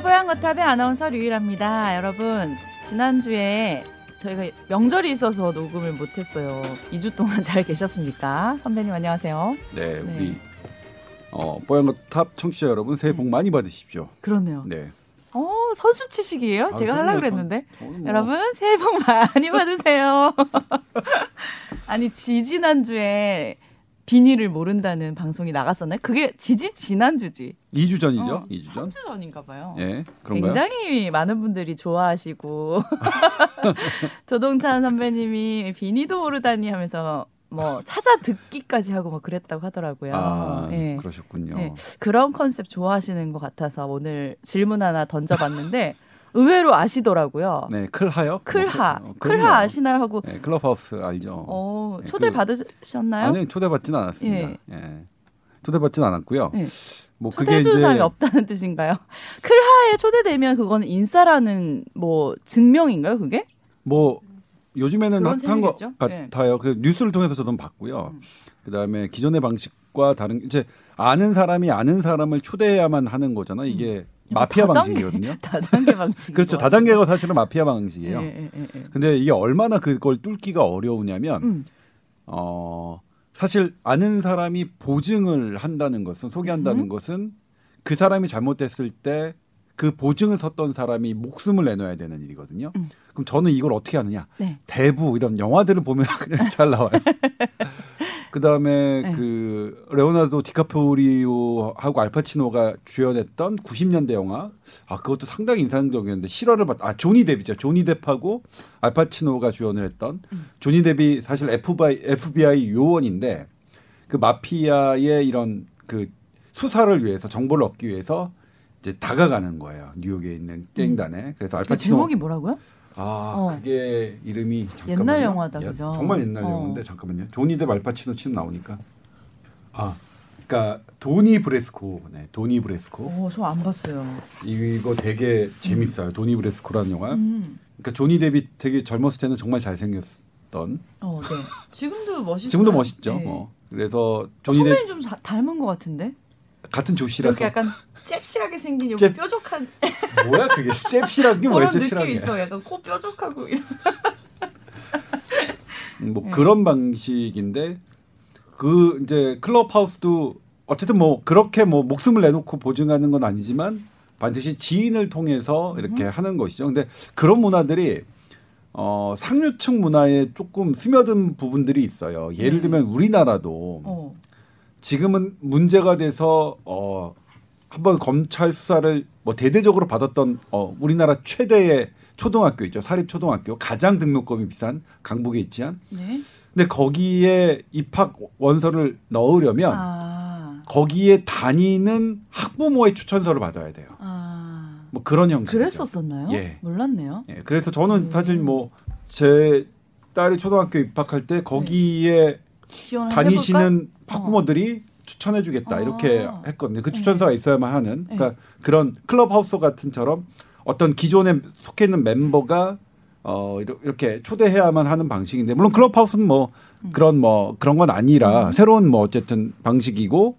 뽀얀거탑의 아나운서 류일합니다. 여러분, 지난주에 저희가 명절이 있어서 녹음을 못했어요. 2주 동안 잘 계셨습니까? 선배님 안녕하세요. 네, 네. 우리 어, 뽀얀거탑 청취자 여러분 새해 복 많이 받으십시오. 그러네요. 네. 어, 선수 치시기예요? 아, 제가. 하려고 그랬는데. 저는 뭐 여러분, 새해 복 많이 받으세요. 아니, 지지난주에 비니를 모른다는 방송이 나갔었나요? 그게 지지 지난주지. 2주 전이죠. 어, 2주 전. 3주 전인가 봐요. 예, 그런가요? 굉장히 많은 분들이 좋아하시고 조동찬 선배님이 비니도 모르다니 하면서 뭐 찾아 듣기까지 하고 뭐 그랬다고 하더라고요. 아, 예. 그러셨군요. 예. 그런 컨셉 좋아하시는 것 같아서 오늘 질문 하나 던져봤는데 의외로 아시더라고요. 네, 클하요? 클하, 뭐, 어, 클하. 아시나요? 하고 네, 클럽하우스 알죠. 어, 네, 초대 그- 받으셨나요? 아니 초대 받지는 않았습니다. 예. 초대 받지는 않았고요. 예. 뭐 초대해 준 사람이 없다는 뜻인가요? 클하에 초대되면 그거는 인싸라는 뭐 증명인가요? 그게? 뭐 요즘에는 핫한 것 셈이겠죠? 같아요. 그 뉴스를 통해서 저도 봤고요. 음. 그다음에 기존의 방식과 다른 이제 아는 사람이 아는 사람을 초대해야만 하는 거잖아. 이게 마피아 음. 다단계- 방식이거든요. 다단계 방식. 그렇죠. 다단계가 사실은 마피아 방식이에요. 예, 예, 예, 예. 근데 이게 얼마나 그걸 뚫기가 어려우냐면 음. 어 사실 아는 사람이 보증을 한다는 것은 소개한다는 음. 것은 그 사람이 잘못됐을 때 그 보증을 섰던 사람이 목숨을 내놔야 되는 일이거든요. 음. 그럼 저는 이걸 어떻게 하느냐? 네. 대부 이런 영화들을 보면 그냥 잘 나와요. 그 다음에 네. 그 레오나르도 디카프리오하고 알파치노가 주연했던 90년대 영화 아 그것도 상당히 인상적이었는데 실화를 봤. 아 조니 뎁이죠. 조니 뎁하고 알파치노가 주연을 했던 음. 조니 뎁이 사실 FBI, FBI 요원인데 그 마피아의 이런 그 수사를 위해서 정보를 얻기 위해서 이제 다가가는 거예요. 뉴욕에 있는 갱단에. 그래서 그 알파치노 제목이 뭐라고요? 아 어. 그게 이름이 잠깐만요. 옛날 영화다, 야, 그죠? 정말 옛날 어. 영화인데 잠깐만요. 조니 뎁 알파치노 치면 나오니까 아 그러니까 도니 브레스코 네 도니 브레스코 오, 저안 봤어요. 이거 되게 재밌어요. 도니 브레스코라는 영화. 음. 그러니까 조니 뎁이 되게 젊었을 때는 정말 잘생겼던 어, 네. 지금도 멋있어요. 지금도 멋있죠. 네. 뭐 그래서 조니 뎁 선배님 좀 자- 닮은 것 같은데? 같은 조씨라서 이렇게 약간 잽실하게 생긴 여기 잽- 뾰족한 뭐야 그게 잽실한 게 뭐야 느낌이 잽실하게 있어. 약간 코 뾰족하고 이런. 음, 뭐 네. 그런 방식인데 그 이제 클럽하우스도 어쨌든 뭐 그렇게 뭐 목숨을 내놓고 보증하는 건 아니지만 반드시 지인을 통해서 이렇게 하는 것이죠. 근데 그런 문화들이 어 상류층 문화에 조금 스며든 부분들이 있어요. 예를 네. 들면 우리나라도 어. 지금은 문제가 돼서 어 한번 검찰 수사를 뭐 대대적으로 받았던 어 우리나라 최대의 초등학교 있죠. 사립 초등학교 가장 등록금이 비싼 강북에 있지한 네. 근데 거기에 입학 원서를 넣으려면 아. 거기에 다니는 학부모의 추천서를 받아야 돼요. 아. 뭐 그런 형식. 그랬었었나요? 예. 몰랐네요. 예, 그래서 저는 음. 사실 뭐 제 딸이 초등학교 입학할 때 거기에 지원을 다니시는 학부모들이 추천해주겠다 아. 이렇게 했거든요. 그 추천서가 있어야만 하는. 네. 그러니까 그런 클럽하우스 같은처럼 어떤 기존에 속해 있는 멤버가 어 이렇게 초대해야만 하는 방식인데 물론 클럽하우스는 뭐 음. 그런 뭐 그런 건 아니라 음. 새로운 뭐 어쨌든 방식이고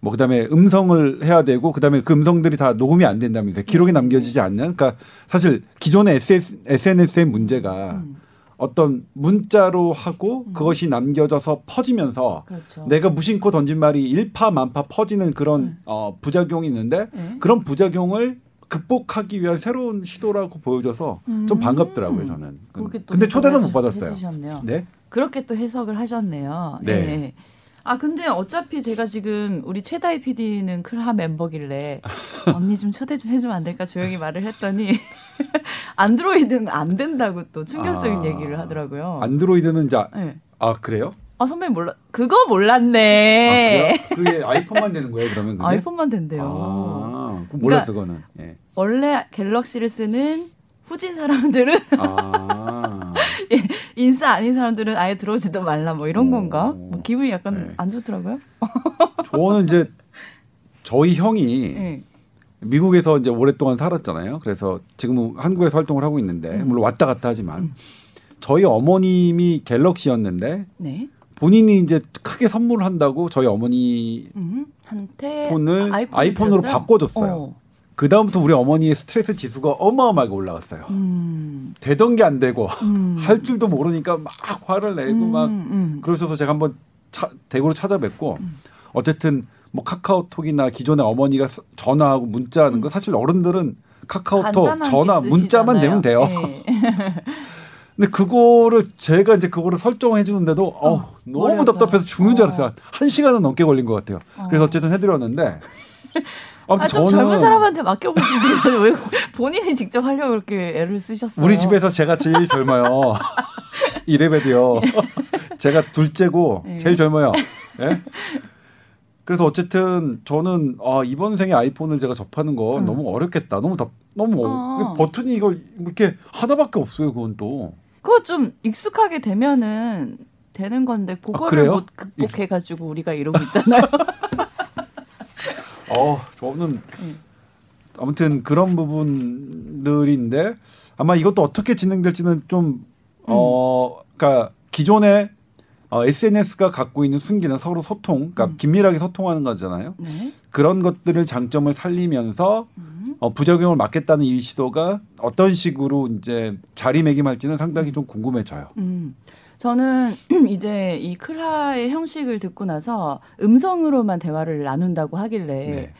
뭐 그다음에 음성을 해야 되고 그다음에 그 음성들이 다 녹음이 안 된다면서 기록이 네. 남겨지지 않는 그러니까 사실 기존의 SS, SNS의 문제가 음. 어떤 문자로 하고 음. 그것이 남겨져서 퍼지면서 그렇죠. 내가 무심코 던진 말이 일파만파 퍼지는 그런 음. 어, 부작용이 있는데 네. 그런 부작용을 극복하기 위한 새로운 시도라고 보여져서 좀 음. 반갑더라고요 저는. 근데 초대는 못 받았어요. 해주셨네요. 네. 그렇게 또 해석을 하셨네요. 네. 예. 아 근데 어차피 제가 지금 우리 최다희 PD는 클하 멤버길래 언니 좀 초대 좀 해주면 안 될까 조용히 말을 했더니 안드로이드는 안 된다고 또 충격적인 아. 얘기를 하더라고요. 안드로이드는 이제 네. 아 그래요? 아 선배님 몰라 그거 몰랐네. 아? 그게 아이폰만 되는 거예요 그러면 그게? 아이폰만 된대요. 아, 그거 몰랐어 그거는. 예. 원래 갤럭시를 쓰는 후진 사람들은 아. 인싸 아닌 사람들은 아예 들어오지도 말라 뭐 이런 오. 건가? 뭐 기분이 약간 네. 안 좋더라고요. 저는 이제 저희 형이 네. 미국에서 이제 오랫동안 살았잖아요. 그래서 지금은 한국에서 활동을 하고 있는데 음. 물론 왔다 갔다 하지만 음. 저희 어머님이 갤럭시였는데 네. 본인이 이제 크게 선물을 한다고 저희 어머니 음, 한테 폰을 아이폰으로? 바꿔줬어요. 어. 그 다음부터 우리 어머니의 스트레스 지수가 어마어마하게 올라갔어요. 음. 되던 게 안 되고 음. 할 줄도 모르니까 막 화를 내고 음, 막 음. 그러셔서 제가 한번 차, 대구로 찾아뵙고 어쨌든 뭐 카카오톡이나 기존에 어머니가 서- 전화하고 문자하는 거 사실 어른들은 카카오톡, 전화, 문자만. 되면 돼요. 네. 근데 그거를 제가 이제 그거를 설정해 주는데도 어, 너무 머리 답답해서 죽는 줄 어. 알았어요. 한 시간은 넘게 걸린 것 같아요. 그래서 어쨌든 해드렸는데 아무튼 아, 좀 젊은 사람한테 맡겨보시지. 왜 본인이 직접 하려고 그렇게 애를 쓰셨어요? 우리 집에서 제가 제일 젊어요. 이래봬도요. 제가 둘째고 네. 제일 젊어요. 예? 그래서 어쨌든 저는 아, 이번 생에 아이폰을 제가 접하는 거 응. 너무 어렵겠다. 너무 답, 너무 어. 어. 버튼이 이걸 이렇게 하나밖에 없어요. 그건 또. 그거 좀 익숙하게 되면은 되는 건데 그거를 아? 못 극복해가지고 우리가 이러고 있잖아요. 어, 저는 응. 아무튼 그런 부분들인데 아마 이것도 어떻게 진행될지는 좀 어, 그러니까 기존에 어, SNS가 갖고 있는 순기는 서로 소통, 그러니까 음. 긴밀하게 소통하는 거잖아요. 네. 그런 것들을 장점을 살리면서 음. 어, 부작용을 막겠다는 이 시도가 어떤 식으로 이제 자리매김할지는 상당히 좀 궁금해져요. 음. 저는 이제 이 클하의 형식을 듣고 나서 음성으로만 대화를 나눈다고 하길래 네.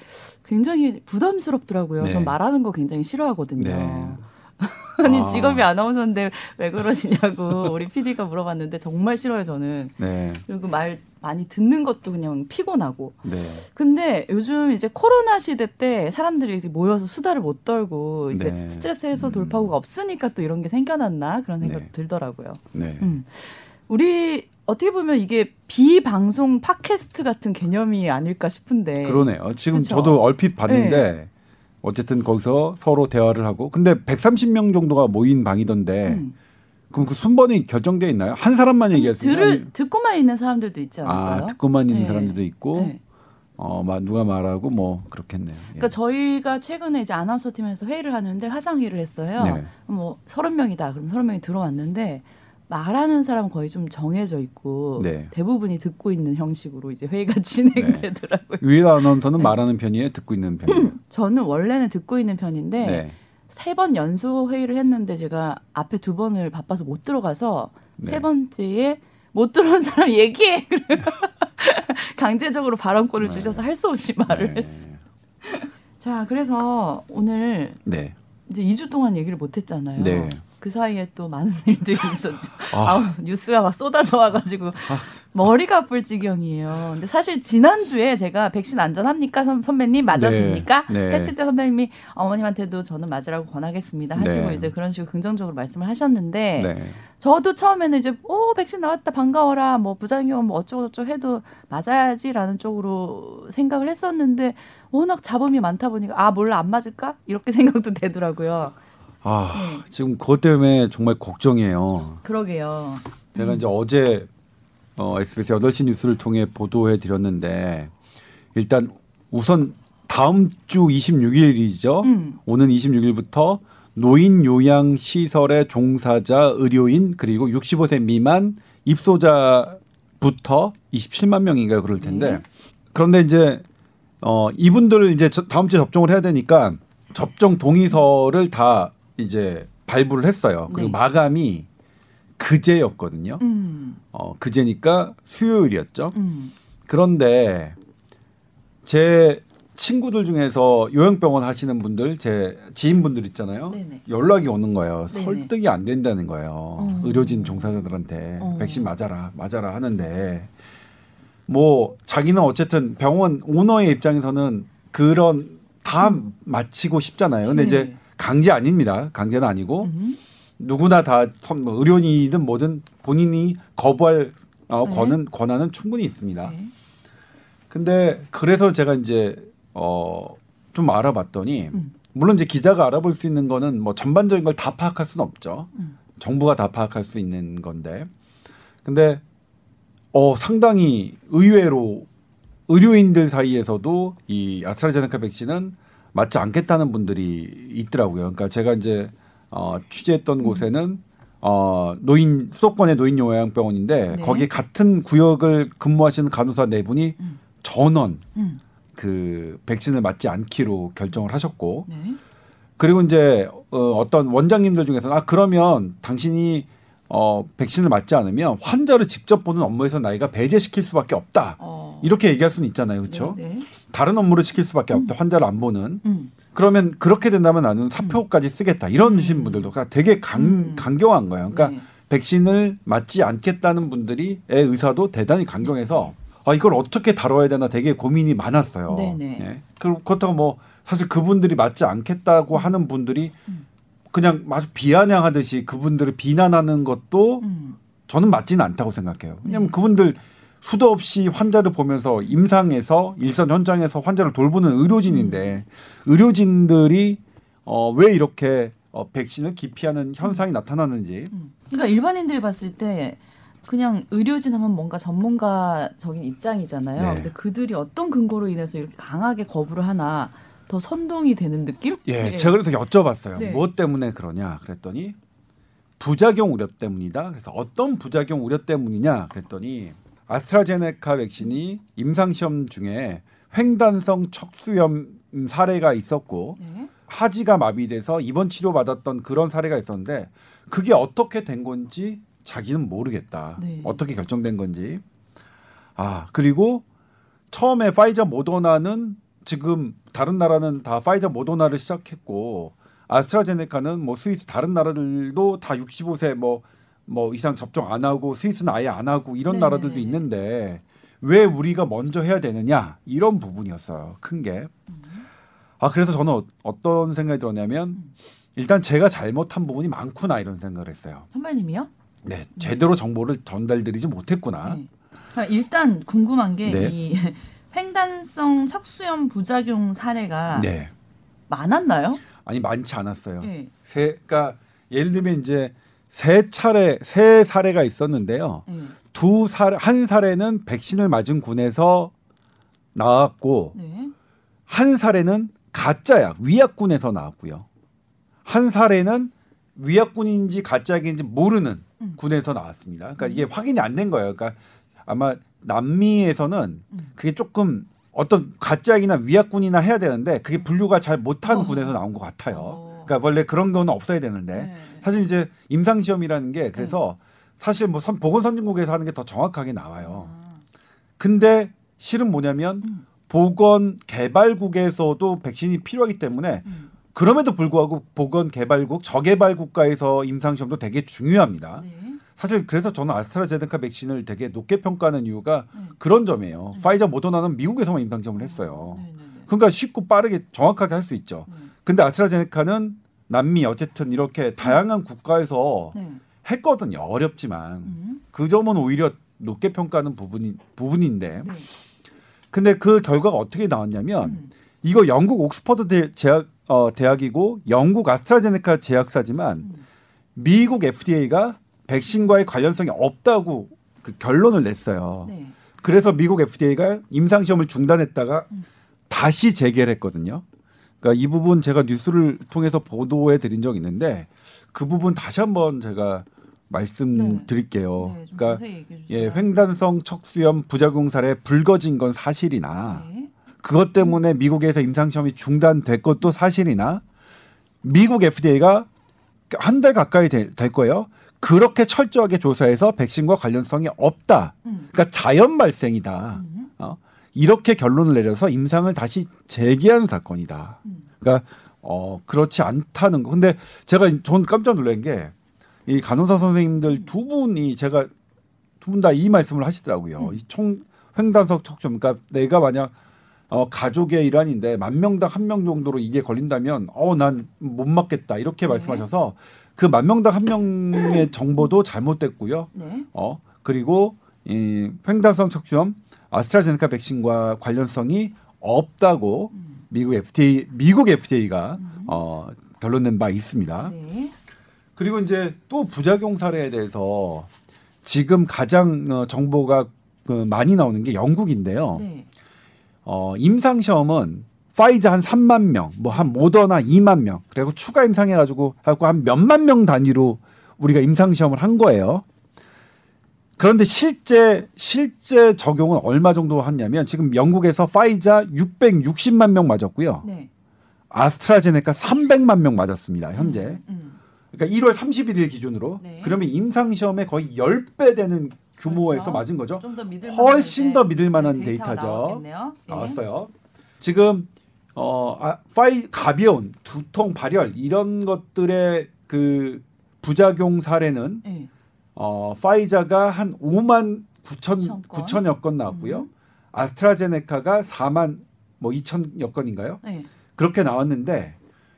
굉장히 부담스럽더라고요. 네. 전 말하는 거 굉장히 싫어하거든요. 네. 아니 아. 직업이 아나운서인데 왜 그러시냐고 우리 PD가 물어봤는데 정말 싫어요 저는. 네, 그리고 말 많이 듣는 것도 그냥 피곤하고. 네, 근데 요즘 이제 코로나 시대 때 사람들이 모여서 수다를 못 떨고 이제 네. 스트레스 해소 음. 돌파구가 없으니까 또 이런 게 생겨났나 그런 생각도 네. 들더라고요. 네. 음. 우리 어떻게 보면 이게 비방송 팟캐스트 같은 개념이 아닐까 싶은데. 그러네요. 지금 그쵸? 저도 얼핏 봤는데 어쨌든 거기서 서로 대화를 하고 근데 130명 정도가 모인 방이던데 음. 그럼 그 순번이 결정돼 있나요? 한 사람만? 들을 듣고만 있는 사람들도 있지 않을까요? 아 듣고만 있는 네. 사람들도 있고 네. 어 마- 누가 말하고 뭐 그렇겠네요. 예. 그러니까 저희가 최근에 이제 아나운서 팀에서 회의를 하는데 화상 회의를 했어요. 네. 뭐 서른 명이다. 그럼 서른 명이 들어왔는데 말하는 사람 거의 좀 정해져 있고 네. 대부분이 듣고 있는 형식으로 이제 회의가 진행되더라고요. 유일 아나운서는 말하는 편이에요, 듣고 있는 편이에요. 저는 원래는 듣고 있는 편인데 네. 세번 연속 회의를 했는데 제가 앞에 두 번을 바빠서 못 들어가서 네. 세 번째에 못 들어온 사람 얘기해. 강제적으로 발언권을 네. 주셔서 할 수 없이 말을 네. 했어요. 자, 그래서 오늘 네. 이제 2주 동안 얘기를 못 했잖아요. 네. 그 사이에 또 많은 일들이 있었죠. 아. 아. 우 뉴스가 막 쏟아져 와가지고 머리가 아플 지경이에요. 근데 사실 지난주에 제가 백신 안전합니까? 선- 선배님 맞아도 네. 됩니까? 네. 했을 때 선배님이 어머님한테도 저는 맞으라고 권하겠습니다 하시고 네. 이제 그런 식으로 긍정적으로 말씀을 하셨는데 네. 저도 처음에는 이제 오 백신 나왔다 반가워라 뭐 부작용 뭐 어쩌고 저쩌고 해도 맞아야지라는 쪽으로 생각을 했었는데 워낙 잡음이 많다 보니까 아 몰라 안 맞을까 이렇게 생각도 되더라고요. 아, 네. 지금 그것 때문에 정말 걱정이에요. 그러게요. 제가 이제 어제 어, SBS 8시 뉴스를 통해 보도해 드렸는데 일단 우선 다음 주 26일이죠. 음. 오는 26일부터 노인 요양 시설의 종사자, 의료인 그리고 65세 미만 입소자부터 27만 명인가요? 그럴 텐데. 네. 그런데 이제 어 이분들을 이제 저- 다음 주에 접종을 해야 되니까 접종 동의서를 다 이제 발부를 했어요. 그리고 네. 마감이 그제였거든요. 음. 어 그제니까 수요일이었죠. 음. 그런데 제 친구들 중에서 요양병원 하시는 분들, 제 지인분들 있잖아요. 네네. 연락이 오는 거예요. 네네. 설득이 안 된다는 거예요. 어. 의료진 종사자들한테 어. 백신 맞아라, 맞아라 하는데 뭐 자기는 어쨌든 병원 오너의 입장에서는 그런 다 마치고 싶잖아요. 근데 네. 이제 강제 아닙니다. 강제는 아니고 음. 누구나 다 선- 뭐 의료인이든 뭐든 본인이 거부할 어, 네. 권은 권한은 충분히 있습니다. 네. 근데 그래서 제가 이제 어좀 알아봤더니 음. 물론 이제 기자가 알아볼 수 있는 거는 뭐 전반적인 걸 다 파악할 수는 없죠. 음. 정부가 다 파악할 수 있는 건데. 근데 어 상당히 의외로 의료인들 사이에서도 이 아스트라제네카 백신은 맞지 않겠다는 분들이 있더라고요. 그러니까 제가 이제 어 취재했던 음. 곳에는 어 노인 수도권의 노인 요양병원인데 네. 거기 같은 구역을 근무하시는 간호사 네 분이 음. 전원 음. 그 백신을 맞지 않기로 결정을 하셨고 네. 그리고 이제 어, 어떤 원장님들 중에서는 아 그러면 당신이 어 백신을 맞지 않으면 환자를 직접 보는 업무에서 나이가 배제시킬 수밖에 없다. 어. 이렇게 얘기할 수는 있잖아요. 그렇죠? 네. 네. 다른 업무를 시킬 수밖에 없다. 환자를 안 보는. 음. 그러면 그렇게 된다면 나는 사표까지 쓰겠다. 이런 신 분들도 되게 강, 음. 강경한 거예요. 그러니까 네. 백신을 맞지 않겠다는 분들이의 의사도 대단히 강경해서 아 이걸 어떻게 다뤄야 되나 되게 고민이 많았어요. 네네. 예. 그리고 그렇다고 뭐 사실 그분들이 맞지 않겠다고 하는 분들이 음. 그냥 마치 비아냥하듯이 그분들을 비난하는 것도 음. 저는 맞지는 않다고 생각해요. 왜냐하면 네. 그분들 수도 없이 환자를 보면서 임상에서 일선 현장에서 환자를 돌보는 의료진인데 의료진들이 어, 왜 이렇게 어, 백신을 기피하는 현상이 나타나는지 음. 그러니까 일반인들이 봤을 때 그냥 의료진 하면 뭔가 전문가적인 입장이잖아요. 네. 근데 그들이 어떤 근거로 인해서 이렇게 강하게 거부를 하나 더 선동이 되는 느낌? 예, 네. 제가 그래서 여쭤봤어요. 네. 무엇 때문에 그러냐? 그랬더니 부작용 우려 때문이다. 그래서 어떤 부작용 우려 때문이냐? 그랬더니 아스트라제네카 백신이 임상 시험 중에 횡단성 척수염 사례가 있었고 네. 하지가 마비돼서 입원 치료 받았던 그런 사례가 있었는데 그게 어떻게 된 건지 자기는 모르겠다. 네. 어떻게 결정된 건지. 아 그리고 처음에 파이자 모더나는 지금 다른 나라는 다 파이자 모더나를 시작했고 아스트라제네카는 뭐 스위스 다른 나라들도 다 65세 뭐 뭐 이상 접종 안 하고 스위스는 아예 안 하고 이런 네네네. 나라들도 있는데 왜 우리가 먼저 해야 되느냐 이런 부분이었어요. 큰 게. 아 그래서 저는 어, 어떤 생각이 들었냐면 음. 일단 제가 잘못한 부분이 많구나 이런 생각을 했어요. 선배님이요? 네, 제대로 정보를 전달드리지 못했구나. 네. 그러니까 일단 궁금한 게 네. 이 횡단성 척수염 부작용 사례가 네, 많았나요? 아니 많지 않았어요. 네. 세, 그러니까 예를 들면 이제 세 차례 세 사례가 있었는데요. 네. 두 사례 한 사례는 백신을 맞은 군에서 나왔고 네. 한 사례는 가짜약 위약군에서 나왔고요. 한 사례는 위약군인지 가짜약인지 모르는 음. 군에서 나왔습니다. 그러니까 이게 확인이 안 된 거예요. 그러니까 아마 남미에서는 음. 그게 조금 어떤 가짜약이나 위약군이나 해야 되는데 그게 분류가 잘 못한 어. 군에서 나온 것 같아요. 어. 그러니까 원래 그런 거는 없어야 되는데 네. 사실 이제 임상 시험이라는 게 그래서 사실 뭐 선, 보건 선진국에서 하는 게 더 정확하게 나와요. 아. 근데 실은 뭐냐면 음. 보건 개발국에서도 백신이 필요하기 때문에 음. 그럼에도 불구하고 보건 개발국 저개발 국가에서 임상 시험도 되게 중요합니다. 네. 사실 그래서 저는 아스트라제네카 백신을 되게 높게 평가하는 이유가 네. 그런 점이에요. 음. 파이자 모더나는 미국에서만 임상 시험을 했어요. 네, 네, 네. 그러니까 쉽고 빠르게 정확하게 할 수 있죠. 네. 근데 아스트라제네카는 남미 어쨌든 이렇게 다양한 국가에서 네. 했거든요. 어렵지만 음. 그 점은 오히려 높게 평가하는 부분이 부분인데 네. 근데 그 결과가 어떻게 나왔냐면 음. 이거 영국 옥스퍼드 대, 제약 어, 대학이고 영국 아스트라제네카 제약사지만 음. 미국 FDA가 백신과의 관련성이 없다고 그 결론을 냈어요. 네. 그래서 미국 FDA가 임상 시험을 중단했다가 음. 다시 재개를 했거든요. 그러니까 이 부분 제가 뉴스를 통해서 보도해 드린 적이 있는데 그 부분 다시 한번 제가 말씀드릴게요. 네, 좀 그러니까. 예, 횡단성 척수염 부작용 사례 불거진 건 사실이나 네. 그것 때문에 미국에서 임상 시험이 중단된 것도 사실이나 미국 FDA가 한 달 가까이 될, 될 거예요. 그렇게 철저하게 조사해서 백신과 관련성이 없다. 음. 그러니까 자연 발생이다. 음. 어? 이렇게 결론을 내려서 임상을 다시 재개한 사건이다. 음. 그러니까 어 그렇지 않다는 거. 근데 제가 전 깜짝 놀란 게 이 간호사 선생님들 두 분이 제가 두 분 다 이 말씀을 하시더라고요. 음. 이총 횡단석 척추 그러니까 내가 만약 어 가족의 일환인데 만 명당 한 명 정도로 이게 걸린다면 어 난 못 맞겠다 이렇게 네. 말씀하셔서 그 만 명당 한 명의 정보도 잘못됐고요. 네. 어 그리고 이 횡단성 척추염 아스트라제네카 백신과 관련성이 없다고 음. 미국 FDA 미국 FDA가 음. 어 결론 낸 바 있습니다. 네. 그리고 이제 또 부작용 사례에 대해서 지금 가장 어, 정보가 그 많이 나오는 게 영국인데요. 네. 어, 임상 시험은 파이자 한 3만 명, 뭐 한 모더나 2만 명, 그리고 추가 임상해 가지고 하고 한 몇만 명 단위로 우리가 임상 시험을 한 거예요. 그런데 실제 실제 적용은 얼마 정도 했냐면 지금 영국에서 파이자 660만 명 맞았고요. 네. 아스트라제네카 300만 명 맞았습니다. 현재. 음. 그러니까 1월 31일 기준으로 네. 그러면 임상 시험에 거의 10배 되는 규모에서 그렇죠. 맞은 거죠. 좀더 믿을 훨씬 더 믿을 만한 네, 데이터죠. 나왔겠네요. 예. 나왔어요. 지금 어 아, 파이 가벼운 두통 발열 이런 것들의 그 부작용 사례는 예. 어 파이자가 한 5만 9천 9천 건. 9천여 건 나왔고요. 음. 아스트라제네카가 4만 뭐 2천여 건인가요? 예. 그렇게 나왔는데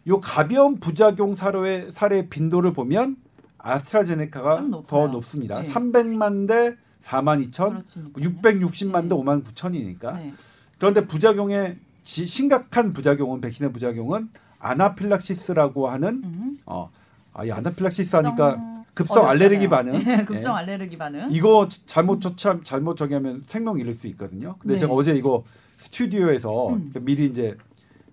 요 가벼운 부작용 사례의 사례 빈도를 보면 아스트라제네카가. 더 높습니다. 네. 300만 대 4만 2천, 그렇죠. 660만 대 네. 5만 9천이니까. 네. 그런데 부작용의 지- 심각한 부작용은 백신의 부작용은 아나필락시스라고 하는 음. 어, 아, 이 아나필락시스 하니까 급성 급성 어렵잖아요. 알레르기 반응. 예, 급성 예. 알레르기 반응. 이거 지- 잘못 처참 잘못 저기 하면 생명 잃을 수 있거든요. 근데 네. 제가 어제 이거 스튜디오에서 음. 그 미리 이제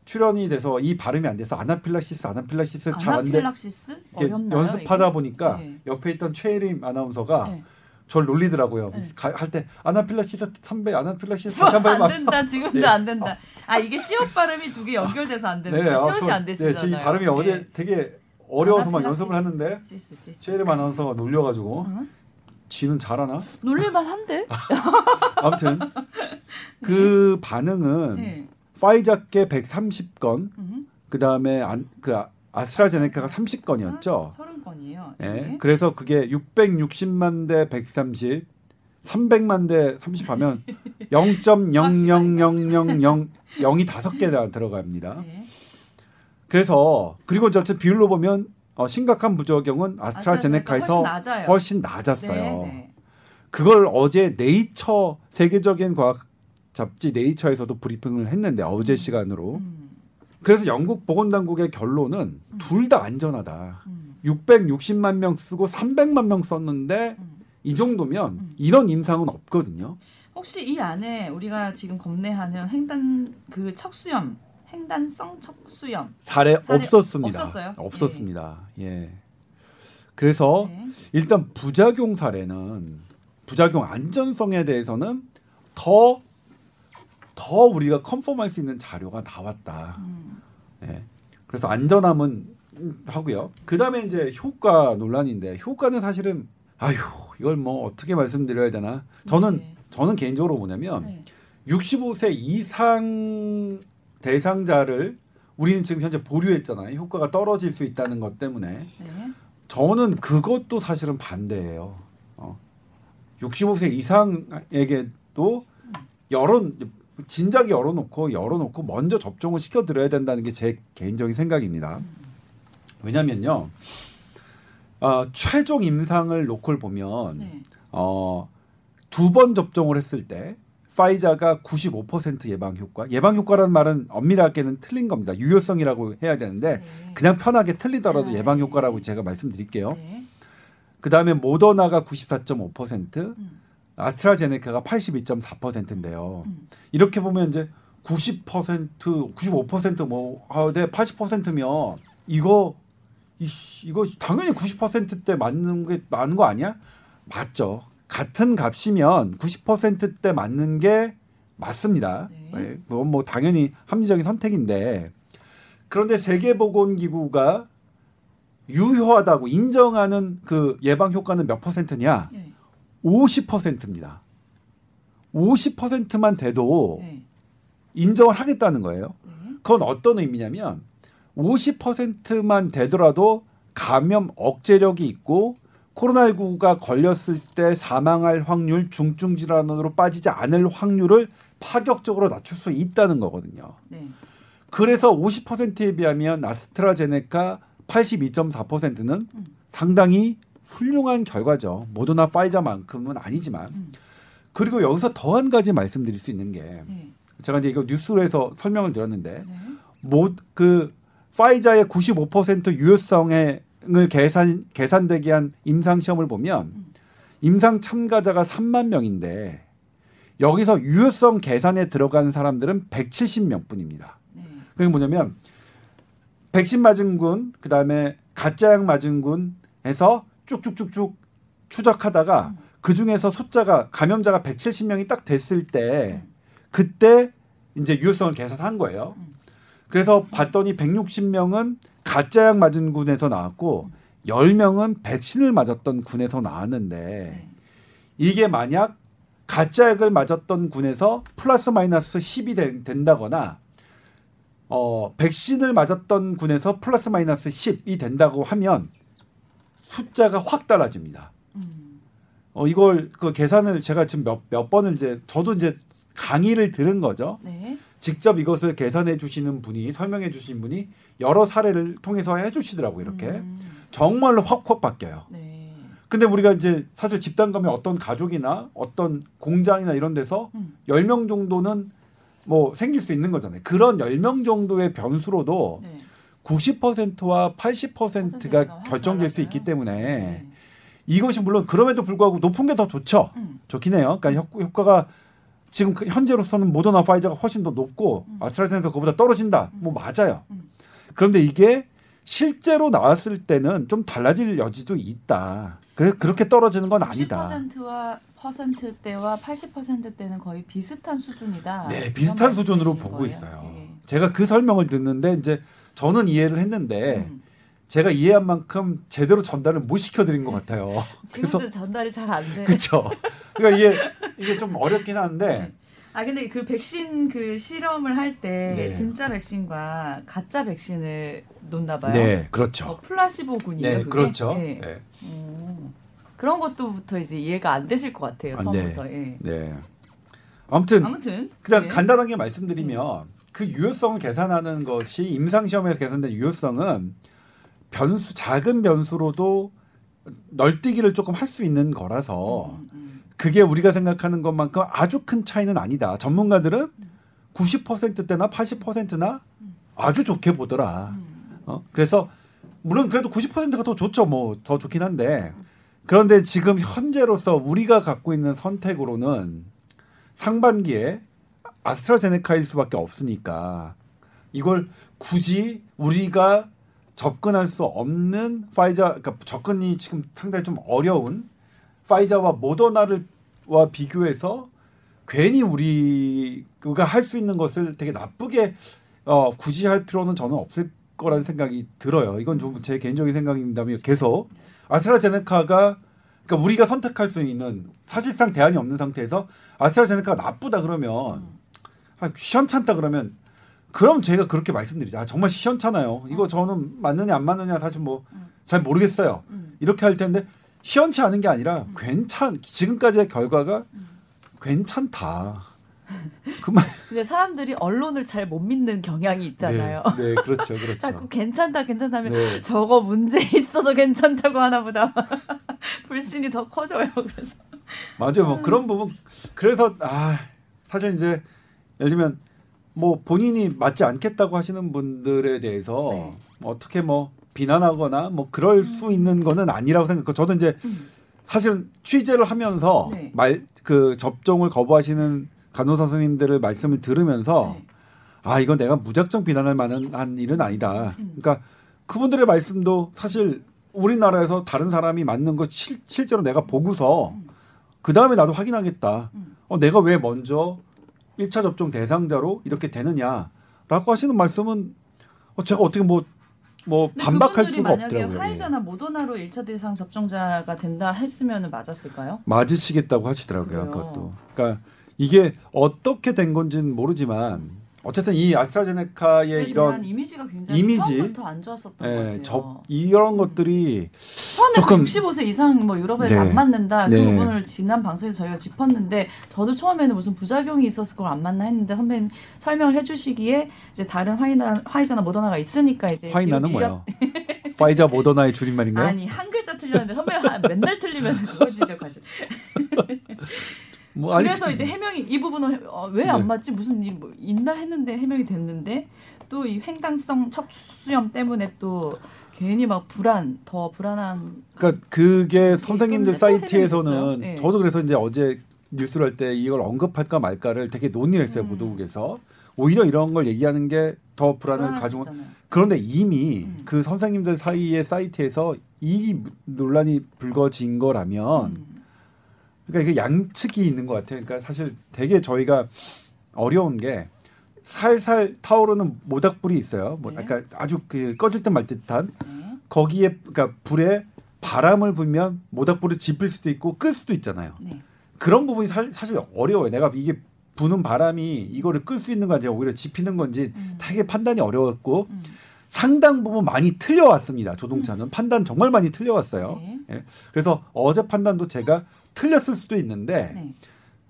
출연이 돼서 이 발음이 안 돼서 아나필락시스 아나필락시스 잘안 돼. 아나필락시스 이렇게 어렵나요? 연습하다 이게? 보니까 네. 옆에 있던 최혜림 아나운서가 네. 저를 놀리더라고요. 네. 할때 아나필락시스 3배 아나필락시스 뭐, 4배 안 된다. 지금도 네. 안 된다. 아 이게 시옷 발음이 두 개 연결돼서 안 된다. 아, 시옷이 저- 안 됐잖아요. 네, 이 발음이 어제 되게 어려워서 막 아나필락시스. 연습을 시스. 최혜림 아나운서가 놀려가지고 응? 지는 잘하나? 놀릴만 한데? 아무튼 그 반응은 네. 화이자께 130건, 음. 그 다음에 안, 그 아- 아스트라제네카가 30건이었죠. 서른 건이에요. 예. 네. 그래서 그게 660만 대 130, 300만 대 30 하면 0.00000 0이 다섯 개 들어갑니다. 네. 그래서 그리고 저체 비율로 보면 어, 심각한 부작용은 아스트라제네카 아스트라제네카에서 훨씬. 훨씬 낮았어요. 네, 네. 그걸 어제 네이처 세계적인 과학 잡지 네이처에서도 브리핑을 했는데 어제 시간으로 음, 그래서 영국 보건당국의 결론은 음. 둘다 안전하다. 음, 660만 명 쓰고 300만 명 썼는데 음. 이 정도면 음. 이런 임상은 없거든요. 혹시 이 안에 우리가 지금 겁내하는 횡단 그 척수염, 횡단성 척수염. 사례, 사례 없었습니다. 없었어요? 없었습니다. 예. 그래서 네. 일단 부작용 사례는 부작용 안전성에 대해서는 더 더 우리가 컨펌할 수 있는 자료가 나왔다. 음, 예. 그래서 안전함은 하고요. 그 다음에 이제 효과 논란인데 효과는 사실은 아휴 이걸 뭐 어떻게 말씀드려야 되나? 저는 네. 저는 개인적으로 뭐냐면 네. 65세 이상 대상자를 우리는 지금 현재 보류했잖아요. 효과가 떨어질 수 있다는 것 때문에 네. 저는 그것도 사실은 반대예요. 어. 65세 이상에게도 열어 진작에 열어놓고 열어놓고 먼저 접종을 시켜드려야 된다는 게 제 개인적인 생각입니다. 왜냐면요, 어, 최종 임상을 놓고 보면 네. 어, 두 번 접종을 했을 때 파이자가 95% 예방 효과. 예방 효과라는 말은 엄밀하게는 틀린 겁니다. 유효성이라고 해야 되는데 네. 그냥 편하게 틀리더라도 네. 예방 효과라고 제가 말씀드릴게요. 네. 그 다음에 모더나가 94.5%, 음, 아스트라제네카가 82.4%인데요. 음. 이렇게 보면 이제 90%, 95%뭐 하되 80%면 이거 이, 이거 당연히 90%대 맞는 게 맞는 거 아니야? 맞죠. 같은 값이면 90%대 맞는 게 맞습니다. 네. 네, 그건 뭐 당연히 합리적인 선택인데 그런데 세계보건기구가 유효하다고 인정하는 그 예방 효과는 몇 퍼센트냐? 네. 50%입니다. 50%만 돼도 네. 인정을 하겠다는 거예요. 네. 그건 어떤 의미냐면 50%만 되더라도 감염 억제력이 있고 코로나19가 걸렸을 때 사망할 확률, 중증 질환으로 빠지지 않을 확률을 파격적으로 낮출 수 있다는 거거든요. 네. 그래서 50%에 비하면 아스트라제네카 82.4%는 음. 상당히 훌륭한 결과죠. 모더나 파이자만큼은 아니지만. 음. 그리고 여기서 더 한 가지 말씀드릴 수 있는 게 네. 제가 이제 이거 뉴스에서 설명을 드렸는데 네. 뭐그 파이자의 95% 유효성 을 계산 계산되게 한 임상 시험을 보면 음. 임상 참가자가 3만 명인데 여기서 유효성 계산에 들어간 사람들은 170명뿐입니다. 네. 그게 뭐냐면 백신 맞은 군, 그 다음에 가짜약 맞은 군에서 쭉쭉쭉쭉 추적하다가 음. 그 중에서 숫자가 감염자가 170명이 딱 됐을 때 그때 이제 유효성을 계산한 거예요. 음. 그래서 봤더니 160명은 가짜약 맞은 군에서 나왔고 10명은 백신을 맞았던 군에서 나왔는데 네. 이게 만약 가짜약을 맞았던 군에서 플러스 마이너스 10이 된, 된다거나 어 백신을 맞았던 군에서 플러스 마이너스 10이 된다고 하면 숫자가 확 달라집니다. 음. 어 이걸 그 계산을 제가 지금 몇, 몇 번을 이제 저도 이제 강의를 들은 거죠. 네. 직접 이것을 계산해 주시는 분이 설명해 주신 분이 여러 사례를 통해서 해 주시더라고요. 이렇게 음. 정말로 확확 바뀌어요. 네. 근데 우리가 이제 사실 집단 감염 어떤 가족이나 어떤 공장이나 이런 데서 음. 10명 정도는 뭐 생길 수 있는 거잖아요. 그런 10명 정도의 변수로도 네. 90%와 80%가 퍼센테이지가 확 결정될 수. 있기 때문에 네. 이것이 물론 그럼에도 불구하고 높은 게 더 좋죠. 음. 좋긴 해요. 그러니까 효- 효과가 지금 그 현재로서는 모더나 파이자가 훨씬 더 높고 음. 아스트라제네카 그거보다 떨어진다. 음. 뭐 맞아요. 음. 그런데 이게 실제로 나왔을 때는 좀 달라질 여지도 있다. 그래 그렇게 떨어지는 건 아니다. 10%와 퍼센트대와 80%대는 거의 비슷한 수준이다. 네, 비슷한 수준으로 보고 거예요? 있어요. 예. 제가 그 설명을 듣는데 이제 저는 이해를 했는데 음. 제가 이해한 만큼 제대로 전달을 못 시켜드린 것 같아요. 그래서 지금도 전달이 잘 안 돼. 그렇죠. 그러니까 이게 이게 좀 어렵긴 한데 아 근데 그 백신 그 실험을 할때 네. 진짜 백신과 가짜 백신을 놓나 봐요. 네, 어, 그렇죠. 플라시보군이에요. 네, 그게? 그렇죠. 네. 네. 음. 그런 것도부터 이제 이해가 안 되실 것 같아요. 아, 처음부터. 예. 네. 아무튼 아무튼 그냥 예. 간단하게 말씀드리면 그 유효성을 계산하는 것이 임상 시험에서 계산된 유효성은 변수 작은 변수로도 널뛰기를 조금 할 수 있는 거라서 음, 음, 그게 우리가 생각하는 것만큼 아주 큰 차이는 아니다. 전문가들은 90%대나 80%나 아주 좋게 보더라. 음. 어? 그래서 물론 그래도 90%가 더 좋죠. 뭐 더 좋긴 한데 그런데 지금 현재로서 우리가 갖고 있는 선택으로는 상반기에 아스트라제네카일 수밖에 없으니까 이걸 굳이 우리가 접근할 수 없는 파이자 그러니까 접근이 지금 상당히 좀 어려운 파이자와 모더나를 와 비교해서 괜히 우리가 할 수 있는 것을 되게 나쁘게 어, 굳이 할 필요는 저는 없을 거라는 생각이 들어요. 이건 좀 제 개인적인 생각입니다만 계속 아스트라제네카가 그러니까 우리가 선택할 수 있는 사실상 대안이 없는 상태에서 아스트라제네카가 나쁘다 그러면 아, 시원찮다 그러면 그럼 제가 그렇게 말씀드리죠. 아, 정말 시원찮아요. 이거 저는 맞느냐 안 맞느냐 사실 뭐 잘 모르겠어요. 음. 이렇게 할 텐데 시원치 않은 게 아니라 괜찮 지금까지의 결과가 괜찮다. 그만 근데 사람들이 언론을 잘 못 믿는 경향이 있잖아요. 네, 네, 그렇죠, 그렇죠. 자꾸 괜찮다 괜찮다면 네. 저거 문제 있어서 괜찮다고 하나 보다 불신이 더 커져요. 그래서 맞아요. 뭐 그런 부분 그래서 아 사실 이제 예를 들면 뭐 본인이 맞지 않겠다고 하시는 분들에 대해서 네. 뭐 어떻게 뭐 비난하거나 뭐 그럴 수 있는 거는 아니라고 생각하고 저도 이제 음. 사실 취재를 하면서 네. 말그 접종을 거부하시는 간호사 선생님들의 말씀을 들으면서 네. 아 이건 내가 무작정 비난할 만한 한 일은 아니다. 음. 그러니까 그분들의 말씀도 사실 우리나라에서 다른 사람이 맞는 거 실, 실제로 내가 보고서 음. 그 다음에 나도 확인하겠다. 음. 어, 내가 왜 먼저 1차 접종 대상자로 이렇게 되느냐라고 하시는 말씀은 어, 제가 어떻게 뭐, 뭐 반박할 수가 만약에 없더라고요. 예. 화이자나 모더나로 1차 대상 접종자가 된다 했으면 맞았을까요? 맞으시겠다고 하시더라고요. 그래요. 그것도. 그러니까 이게 어떻게 된 건지는 모르지만 어쨌든 이 아스트라제네카의 이런 이미지가 굉장히 이미지? 처음부터 안 좋았었던 것 예, 같아요. 접 이런 것들이 처음에 조금- 65세 이상 뭐 유럽에서 네. 안 맞는다 네. 그 부분을 지난 방송에서 저희가 짚었는데 저도 처음에는 무슨 부작용이 있었을 걸 안 맞나 했는데 선배님 설명을 해주시기에 이제 다른 화이나 화이자나 모더나가 있으니까 이제 화이나는 뭐예요? 파이자 모더나의 줄임말인가요? 아니 한 글자 틀렸는데 선배님 한- 맨날 틀리면 그거 지적하지. 뭐 그래서 이제 해명이 이 부분을 왜안 네. 맞지 무슨 일 뭐 있나 했는데 해명이 됐는데 또 이 횡단성 척수염 때문에 또 괜히 막 불안 더 불안한 그러니까 그게 선생님들 사이트에서는? 네. 저도 그래서 이제 어제 뉴스를 할 때 이걸 언급할까 말까를 되게 논의를 했어요 음. 보도국에서 오히려 이런 걸 얘기하는 게 더 불안을 가지고. 그런데 이미 음. 그 선생님들 사이의 사이트에서 이 논란이 불거진 거라면 음. 그러니까 이게 양측이 있는 것 같아요. 그러니까 사실 되게 저희가 어려운 게 살살 타오르는 모닥불이 있어요. 뭐 네. 그러니까 아주 그 꺼질 듯 말 듯한 네. 거기에 그러니까 불에 바람을 불면 모닥불을 지필 수도 있고 끌 수도 있잖아요. 네. 그런 부분이 사, 사실 어려워요. 내가 이게 부는 바람이 이거를 끌 수 있는 건지 오히려 지피는 건지 음. 되게 판단이 어려웠고 음. 상당 부분 많이 틀려왔습니다. 조동차는 판단 정말 많이 틀려왔어요. 네. 예. 그래서 어제 판단도 제가 틀렸을 수도 있는데 네.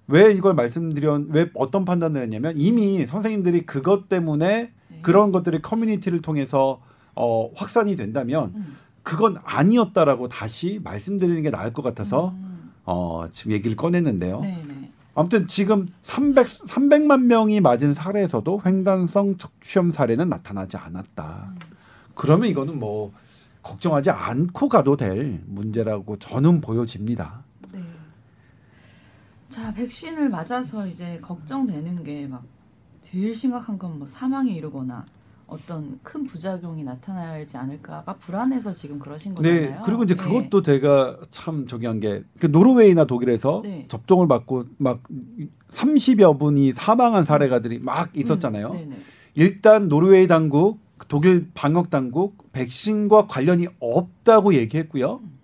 왜 이걸 말씀드렸 왜 어떤 판단을 했냐면 이미 선생님들이 그것 때문에 네. 그런 것들이 커뮤니티를 통해서 어, 확산이 된다면 음. 그건 아니었다라고 다시 말씀드리는 게 나을 것 같아서 음. 어, 지금 얘기를 꺼냈는데요. 네, 네. 아무튼 지금 300 300만 명이 맞은 사례에서도 횡단성 척추염 사례는 나타나지 않았다. 음. 그러면 이거는 뭐 걱정하지 않고 가도 될 문제라고 저는 보여집니다. 네. 자, 백신을 맞아서 이제 걱정되는 게 막 제일 심각한 건 뭐 사망에 이르거나 어떤 큰 부작용이 나타나지 않을까가 불안해서 지금 그러신 거잖아요. 네. 그리고 이제 네. 그것도 제가 참 저기 한게 그 노르웨이나 독일에서 네. 접종을 받고 막 30여 분이 사망한 사례가들이 막 있었잖아요. 음, 네네. 일단 노르웨이 당국, 독일 방역 당국 백신과 관련이 없다고 얘기했고요. 음.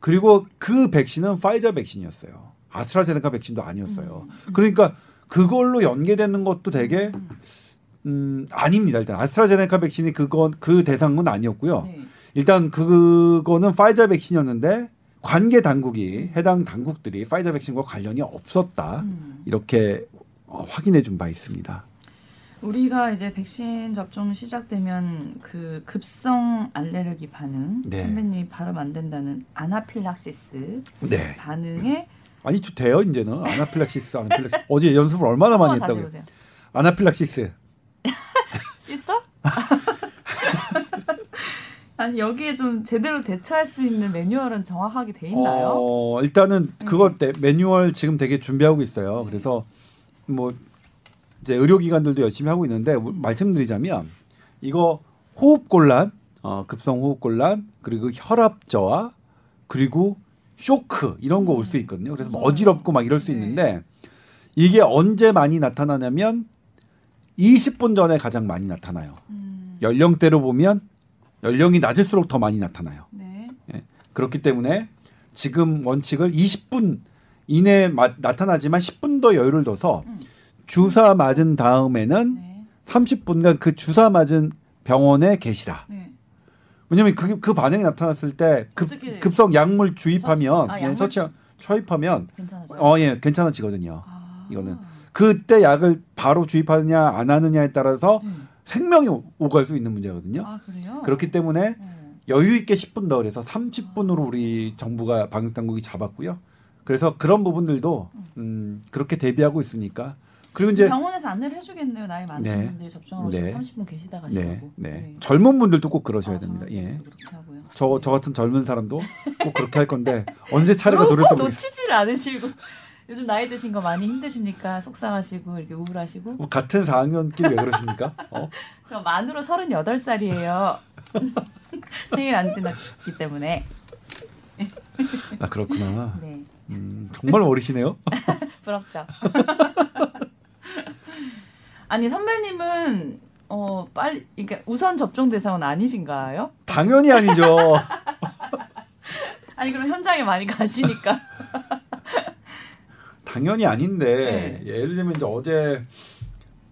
그리고 그 백신은 파이저 백신이었어요. 아스트라제네카 백신도 아니었어요. 음. 그러니까 그걸로 연계되는 것도 되게 음. 음, 아닙니다. 일단 아스트라제네카 백신이 그건 그 대상은 아니었고요. 네. 일단 그거는 파이저 백신이었는데 관계 당국이 해당 당국들이 파이저 백신과 관련이 없었다. 음. 이렇게 어, 확인해 준 바 있습니다. 우리가 이제 백신 접종 시작되면 그 급성 알레르기 반응, 네. 선배님이 발음 안 된다는 아나필락시스 네. 반응에 아니 저 돼요 이제는 아나필락시스 아나필락시스 어제 연습을 얼마나 많이 했다고요. 아나필락시스 씻어? 아니 여기에 좀 제대로 대처할 수 있는 매뉴얼은 정확하게 돼 있나요? 어, 일단은 그것 때 매뉴얼 지금 되게 준비하고 있어요. 네. 그래서 뭐 이제 의료기관들도 열심히 하고 있는데 뭐 말씀드리자면 이거 호흡곤란, 어, 급성 호흡곤란 그리고 혈압 저하 그리고 쇼크 이런 거 올 수 있거든요. 그래서 뭐 무서워요. 어지럽고 막 이럴 수 네. 있는데 이게 언제 많이 나타나냐면 20분 전에 가장 많이 나타나요. 음, 연령대로 보면 연령이 낮을수록 더 많이 나타나요. 네. 그렇기 때문에 지금 원칙을 20분 이내에 마- 나타나지만 10분 더 여유를 둬서 음. 주사 맞은 다음에는 네. 30분간 그 주사 맞은 병원에 계시라. 네. 왜냐면 그, 그 반응이 나타났을 때 급, 급성 약물 주입하면 처치- 아, 예, 약물 처치 괜찮아져요. 아예 괜찮아지거든요. 아. 이거는. 그때 약을 바로 주입하느냐 안 하느냐에 따라서 네. 생명이 오- 오갈 수 있는 문제거든요. 아? 그렇기 때문에 어. 여유 있게 10분 더 그래서 30분으로 우리 정부가 방역 당국이 잡았고요. 그래서 그런 부분들도 음, 그렇게 대비하고 있으니까 그리고 이제 병원에서 안내를 해주겠네요. 나이 많으신 네. 분들이 접종을 오시면 네. 30분 계시다 네, 가시라고. 네. 젊은 분들도 꼭 그러셔야 아, 됩니다. 예. 하고요. 저, 저 같은 젊은 사람도 꼭 그렇게 할 건데 언제 차례가 돌을지. 놓치질 않으시고 요즘 나이 드신 거 많이 힘드십니까? 속상하시고 이렇게 우울하시고 뭐 같은 4학년끼리 왜 그러십니까? 어? 저 만으로 38살이에요. 생일 안 지났기 때문에. 아 그렇구나. 네. 음, 정말 어리시네요. 부럽죠. 아니 선배님은 어 빨리 그러니까 우선 접종 대상은 아니신가요? 당연히 아니죠. 아니 그럼 현장에 많이 가시니까. 당연히 아닌데 네. 예를 들면 이제 어제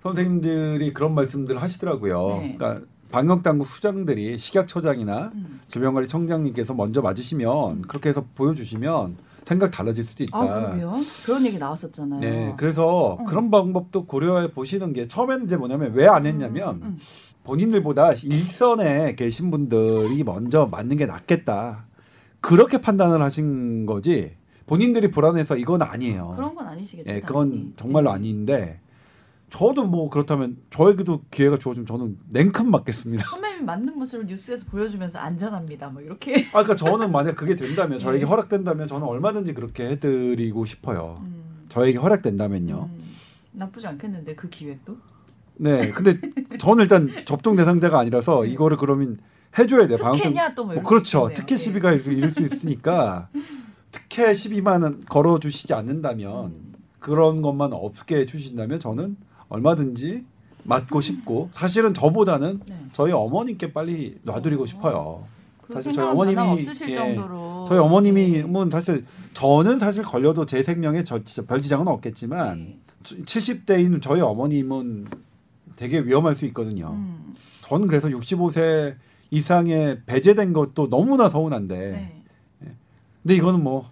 선생님들이 그런 말씀들을 하시더라고요. 네. 그러니까 방역 당국 수장들이 식약처장이나 음. 질병관리청장님께서 먼저 맞으시면 그렇게 해서 보여주시면 생각 달라질 수도 있다. 아 그러게요. 그런 얘기 나왔었잖아요. 네, 그래서 음. 그런 방법도 고려해 보시는 게 처음에는 이제 뭐냐면 왜 안 했냐면 음, 음. 본인들보다 일선에 계신 분들이 먼저 맞는 게 낫겠다. 그렇게 판단을 하신 거지. 본인들이 불안해서 이건 아니에요. 그런 건 아니시겠죠. 예, 그건 당연히. 정말로 네. 아닌데 저도 뭐 그렇다면 저에게도 기회가 주어지면 저는 냉큼 맞겠습니다. 선배님 맞는 모습을 뉴스에서 보여주면서 안전합니다. 뭐 이렇게. 아, 그러니까 저는 만약 그게 된다면 저에게 네. 허락된다면 저는 얼마든지 그렇게 해드리고 싶어요. 음, 저에게 허락된다면요. 음, 나쁘지 않겠는데 그 기획도. 네, 근데 저는 일단 접종 대상자가 아니라서 네. 이거를 그러면 해줘야. 방역 특혜냐 또뭐 어, 그렇죠. 특혜 시비가 이럴 수 있으니까 특혜 12만 원 걸어 주시지 않는다면 음. 그런 것만 없게 해 주신다면 저는 얼마든지 맞고 싶고 사실은 저보다는 네. 저희 어머님께 빨리 놔드리고 어. 싶어요. 그 사실 저희 어머님이- 예. 정도로 저희 어머님이 네. 뭐 사실 저는 사실 걸려도 제 생명에 저 진짜 별 지장은 없겠지만 네. 70대인 저희 어머님은 되게 위험할 수 있거든요. 음. 저는 그래서 65세 이상에 배제된 것도 너무나 서운한데 네. 근데 이거는 뭐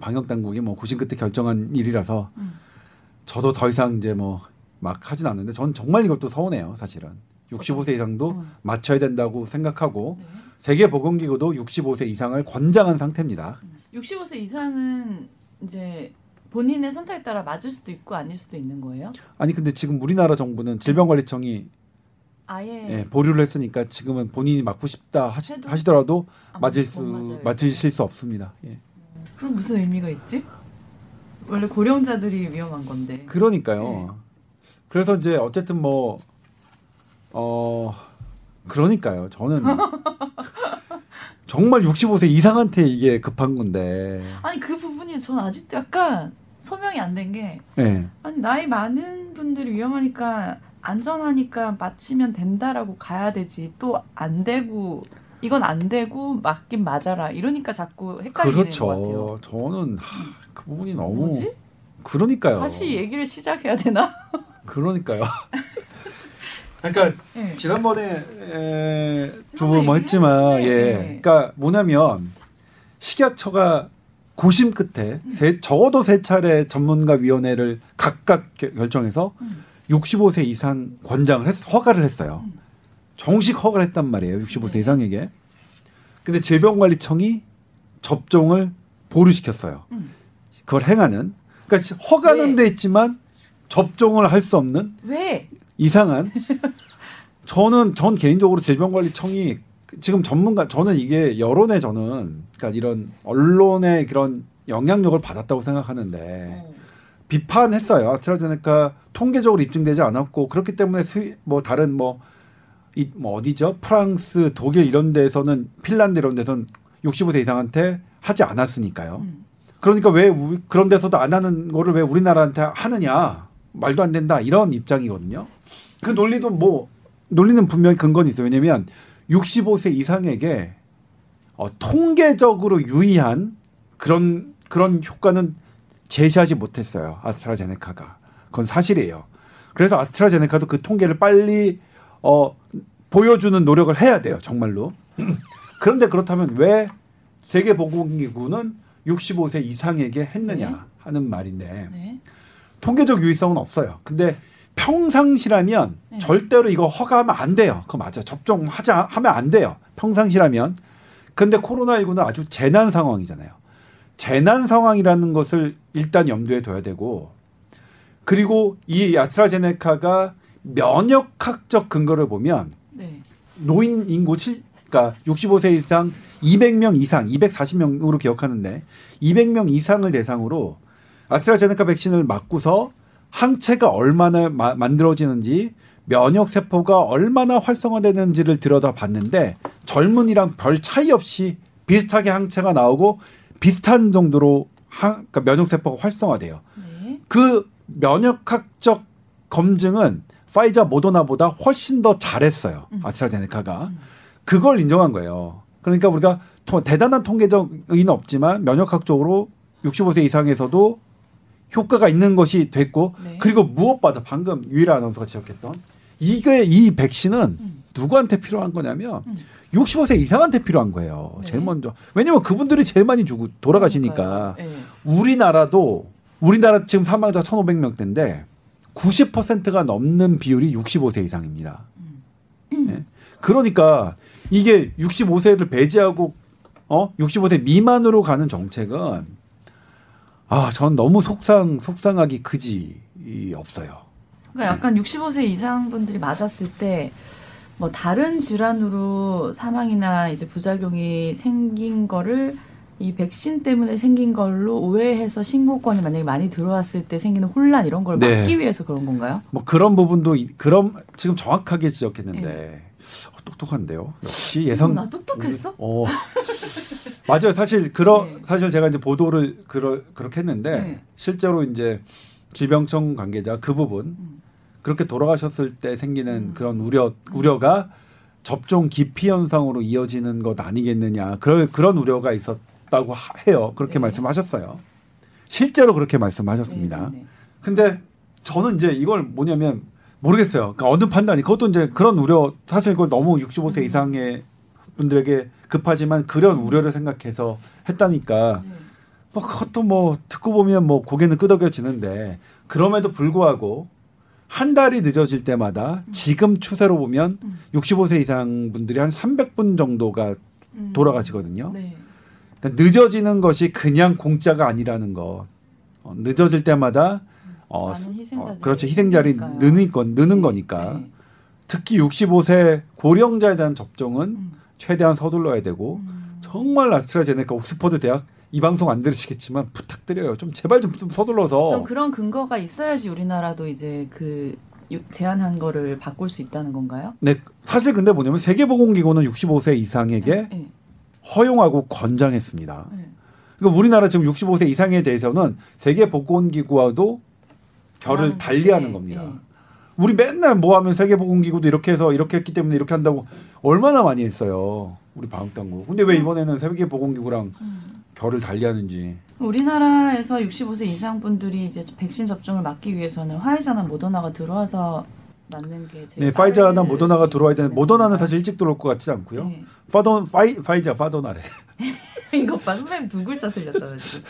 방역 당국이 뭐 고심 끝에 결정한 일이라서 음. 저도 더 이상 이제 뭐 막 하진 않는데 전 정말 이것도 서운해요, 사실은. 65세 이상도 음. 맞춰야 된다고 생각하고 네. 세계 보건기구도 65세 이상을 권장한 상태입니다. 65세 이상은 이제 본인의 선택에 따라 맞을 수도 있고 아닐 수도 있는 거예요? 아니 근데 지금 우리나라 정부는 질병관리청이 아예 예, 보류를 했으니까 지금은 본인이 맞고 싶다 하시, 하시더라도 안 맞을 못수 맞아요. 맞으실 수 없습니다. 예. 그럼 무슨 의미가 있지? 원래 고령자들이 위험한 건데. 그러니까요. 네. 그래서 이제 어쨌든 뭐 어, 그러니까요. 저는 정말 65세 이상한테 이게 급한 건데. 아니 그 부분이 전 아직도 약간 소명이 안 된게 예. 아니 나이 많은 분들이 위험하니까 안전하니까 맞히면 된다라고 가야 되지 또 안 되고 이건 안 되고 맞긴 맞아라 이러니까 자꾸 헷갈리는 것 같아요. 그렇죠. 저는 하, 그 부분이 너무 뭐지? 그러니까요. 다시 얘기를 시작해야 되나? 그러니까요. 그러니까 네. 지난번에 얘기를 했지만 예. 네. 그러니까 뭐냐면 식약처가 고심 끝에 음. 세, 적어도 세 차례 전문가 위원회를 각각 겨- 결정해서 음. 65세 이상 권장을 했, 허가를 했어요. 음. 정식 허가를 했단 말이에요. 65세 네. 이상에게. 근데 질병관리청이 접종을 보류시켰어요. 음. 그걸 행하는. 그러니까 허가는 왜? 돼 있지만 접종을 할 수 없는 왜? 이상한. 저는 전 개인적으로 질병관리청이 지금 전문가 저는 이게 여론의 저는 그러니까 이런 언론의 그런 영향력을 받았다고 생각하는데 어. 비판했어요. 아스트라제네카 통계적으로 입증되지 않았고 그렇기 때문에 수입 뭐 다른 뭐, 이, 뭐 어디죠? 프랑스, 독일 이런 데서는 핀란드 이런 데서는 65세 이상한테 하지 않았으니까요. 음. 그러니까 왜 우리- 그런 데서도 안 하는 거를 왜 우리나라한테 하느냐 말도 안 된다 이런 입장이거든요. 그 논리도 뭐 논리는 분명히 근거는 있어요. 왜냐하면 65세 이상에게 어, 통계적으로 유의한 그런 그런 효과는 제시하지 못했어요. 아스트라제네카가 그건 사실이에요. 그래서 아스트라제네카도 그 통계를 빨리 어, 보여주는 노력을 해야 돼요. 정말로. 그런데 그렇다면 왜 세계보건기구는 65세 이상에게 했느냐 네. 하는 말인데 네. 통계적 유의성은 없어요. 근데 평상시라면 네. 절대로 이거 허가하면 안 돼요. 그거 맞아. 접종하자 하면 안 돼요. 평상시라면. 근데 코로나19는 아주 재난 상황이잖아요. 재난 상황이라는 것을 일단 염두에 둬야 되고 그리고 이 아스트라제네카가 면역학적 근거를 보면 네. 노인 인구 7, 그러니까 65세 이상 200명 이상, 240명으로 기억하는데 200명 이상을 대상으로 아스트라제네카 백신을 맞고서 항체가 얼마나 마- 만들어지는지 면역 세포가 얼마나 활성화되는지를 들여다 봤는데 젊은이랑 별 차이 없이 비슷하게 항체가 나오고 비슷한 정도로 항, 그러니까 면역 세포가 활성화돼요. 네. 그 면역학적 검증은 파이자 모더나보다 훨씬 더 잘했어요. 음. 아스트라제네카가. 음. 그걸 인정한 거예요. 그러니까 우리가 토- 대단한 통계적 의의는 없지만 면역학적으로 65세 이상에서도 효과가 있는 것이 됐고 네. 그리고 무엇보다 방금 유일한 아나운서가 지적했던 이게 이 백신은 음. 누구한테 필요한 거냐면 음. 65세 이상한테 필요한 거예요. 네. 제일 먼저. 왜냐면 그분들이 제일 많이 죽고 돌아가시니까. 네. 우리나라도 우리나라 지금 사망자 1,500명대인데 90%가 넘는 비율이 65세 이상입니다. 예? 그러니까 이게 65세를 배제하고 어 65세 미만으로 가는 정책은 아, 전 너무 속상 속상하기 그지 이 없어요. 그러니까 약간 65세 이상 분들이 맞았을 때 뭐 다른 질환으로 사망이나 이제 부작용이 생긴 거를 이 백신 때문에 생긴 걸로 오해해서 신고권이 만약에 많이 들어왔을 때 생기는 혼란 이런 걸 네. 막기 위해서 그런 건가요? 뭐 그런 부분도 이- 그런 지금 정확하게 지적했는데 어, 똑똑한데요. 역시 예상 어, 나 똑똑했어? 어. 맞아요. 사실 그러 네. 사실 제가 이제 보도를 그러, 그렇게 했는데 네. 실제로 이제 질병청 관계자 그 부분 음. 그렇게 돌아가셨을 때 생기는 음. 그런 우려 우려가 접종 기피 현상으로 이어지는 것 아니겠느냐 그런 그런 우려가 있었다고 하- 해요. 그렇게 네. 말씀하셨어요. 실제로 그렇게 말씀하셨습니다. 네, 네, 근데 저는 이제 이걸 뭐냐면 모르겠어요. 그러니까 어느 판단이 그것도 이제 그런 우려 사실 그걸 너무 65세 음. 이상의 분들에게 급하지만 그런 우려를 생각해서 했다니까 네. 뭐 그것도 뭐 듣고 보면 뭐 고개는 끄덕여지는데 그럼에도 불구하고 한 달이 늦어질 때마다 지금 추세로 보면 음. 65세 이상 분들이 한 300분 정도가 음. 돌아가시거든요. 네. 그러니까 늦어지는 것이 그냥 공짜가 아니라는 거. 어, 늦어질 때마다 어, 어, 그렇죠 희생자리. 느는 건 느는 네, 거니까 네. 특히 65세 고령자에 대한 접종은 음. 최대한 서둘러야 되고 음. 정말 아스트라제네카 옥스퍼드 대학 이 방송 안 들으시겠지만 부탁드려요 좀 제발 좀, 좀 서둘러서 그런 근거가 있어야지 우리나라도 이제 그 유- 제한한 거를 바꿀 수 있다는 건가요? 네 사실 근데 뭐냐면 세계보건기구는 65세 이상에게 네. 허용하고 권장했습니다. 네. 그러니까 우리나라 지금 65세 이상에 대해서는 세계보건기구와도 결을 하는 달리하는 건데, 겁니다. 네. 우리 맨날 뭐 하면 세계보건기구도 이렇게 해서 이렇게 했기 때문에 이렇게 한다고 얼마나 많이 했어요. 우리 방역당국. 근데 왜 이번에는 세계보건기구랑 음. 결을 달리하는지. 우리나라에서 65세 이상 분들이 이제 백신 접종을 막기 위해서는 화이자나 모더나가 들어와서 맞는 게 제일 네, 파이자나 모더나가 수 들어와야 있는 모더나는? 사실 일찍 들어올 것 같지 않고요. 네. 파돈 파이 파이자 파도나래. 이것 봐 선배님 두 글자 틀렸잖아요 지금.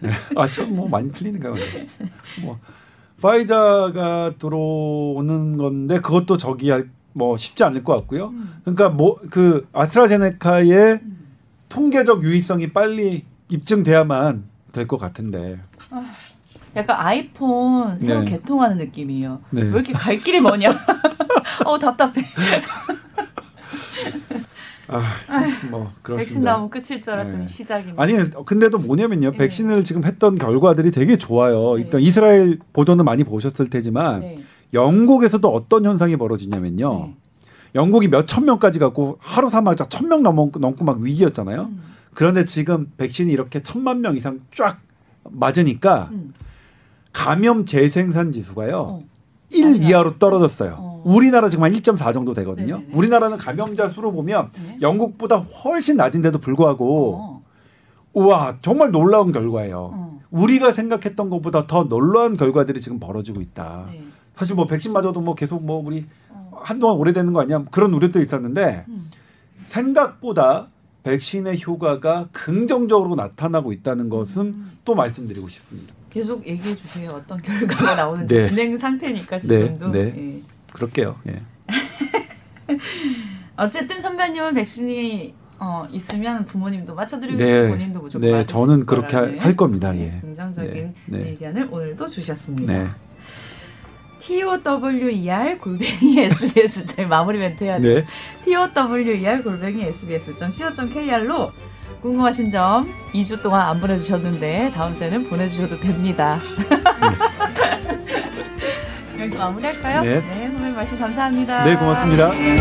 아, 참 뭐 많이 틀리는가 보네. 뭐 파이자가 들어오는 건데 그것도 저기 할- 뭐 쉽지 않을 것 같고요. 음. 그러니까 뭐 그 아스트라제네카의 음. 통계적 유의성이 빨리 입증돼야만 될 것 같은데. 약간 아이폰 새로 네. 개통하는 느낌이에요. 네. 왜 이렇게 갈 길이 뭐냐? 어 답답해. 아, 뭐 그렇습니다. 백신 나오면 끝일 줄 알았더니 네. 시작이네. 아니 근데도 뭐냐면요 네. 백신을 지금 했던 결과들이 되게 좋아요. 네. 일단 이스라엘 보도는 많이 보셨을 테지만 네. 영국에서도 어떤 현상이 벌어지냐면요. 네. 영국이 몇 천 명까지 갖고 하루 사망자 천 명 넘고, 넘고 막 위기였잖아요. 음. 그런데 지금 백신이 이렇게 천만 명 이상 쫙 맞으니까 음. 감염 재생산 지수가요. 어. 1 많이 이하로? 떨어졌어요. 어. 우리나라 지금 한 1.4 정도 되거든요. 네네네. 우리나라는 감염자 수로 보면 네. 영국보다 훨씬 낮은데도 불구하고 어. 우와 정말 놀라운 결과예요. 어. 우리가 생각했던 것보다 더 놀라운 결과들이 지금 벌어지고 있다. 네. 사실 뭐 백신 맞아도 뭐 계속 뭐 우리 어. 한동안 오래되는 거 아니야? 그런 우려도 있었는데 음. 생각보다 백신의 효과가 긍정적으로 나타나고 있다는 것은 음. 또 말씀드리고 싶습니다. 계속 얘기해 주세요. 어떤 결과가 나오는지 네. 진행 상태니까 지금도. 네. 예. 그럴게요. 예. 어쨌든 선배님은 백신이 어, 있으면 부모님도 맞춰드리고 네. 본인도 무조건 네, 저는 그렇게 할- 거라는 할 겁니다. 네, 예. 긍정적인 네, 네. 의견을 오늘도 주셨습니다. 네. tower 골뱅이 sbs 마무리 멘트 해야 돼. 네. tower 골뱅이 sbs.co.kr로 궁금하신 점 2주 동안 안 보내주셨는데 다음 주에는 보내주셔도 됩니다. 네. 여기서 마무리할까요? 네. 네, 선생님 말씀 감사합니다. 네, 고맙습니다. 네.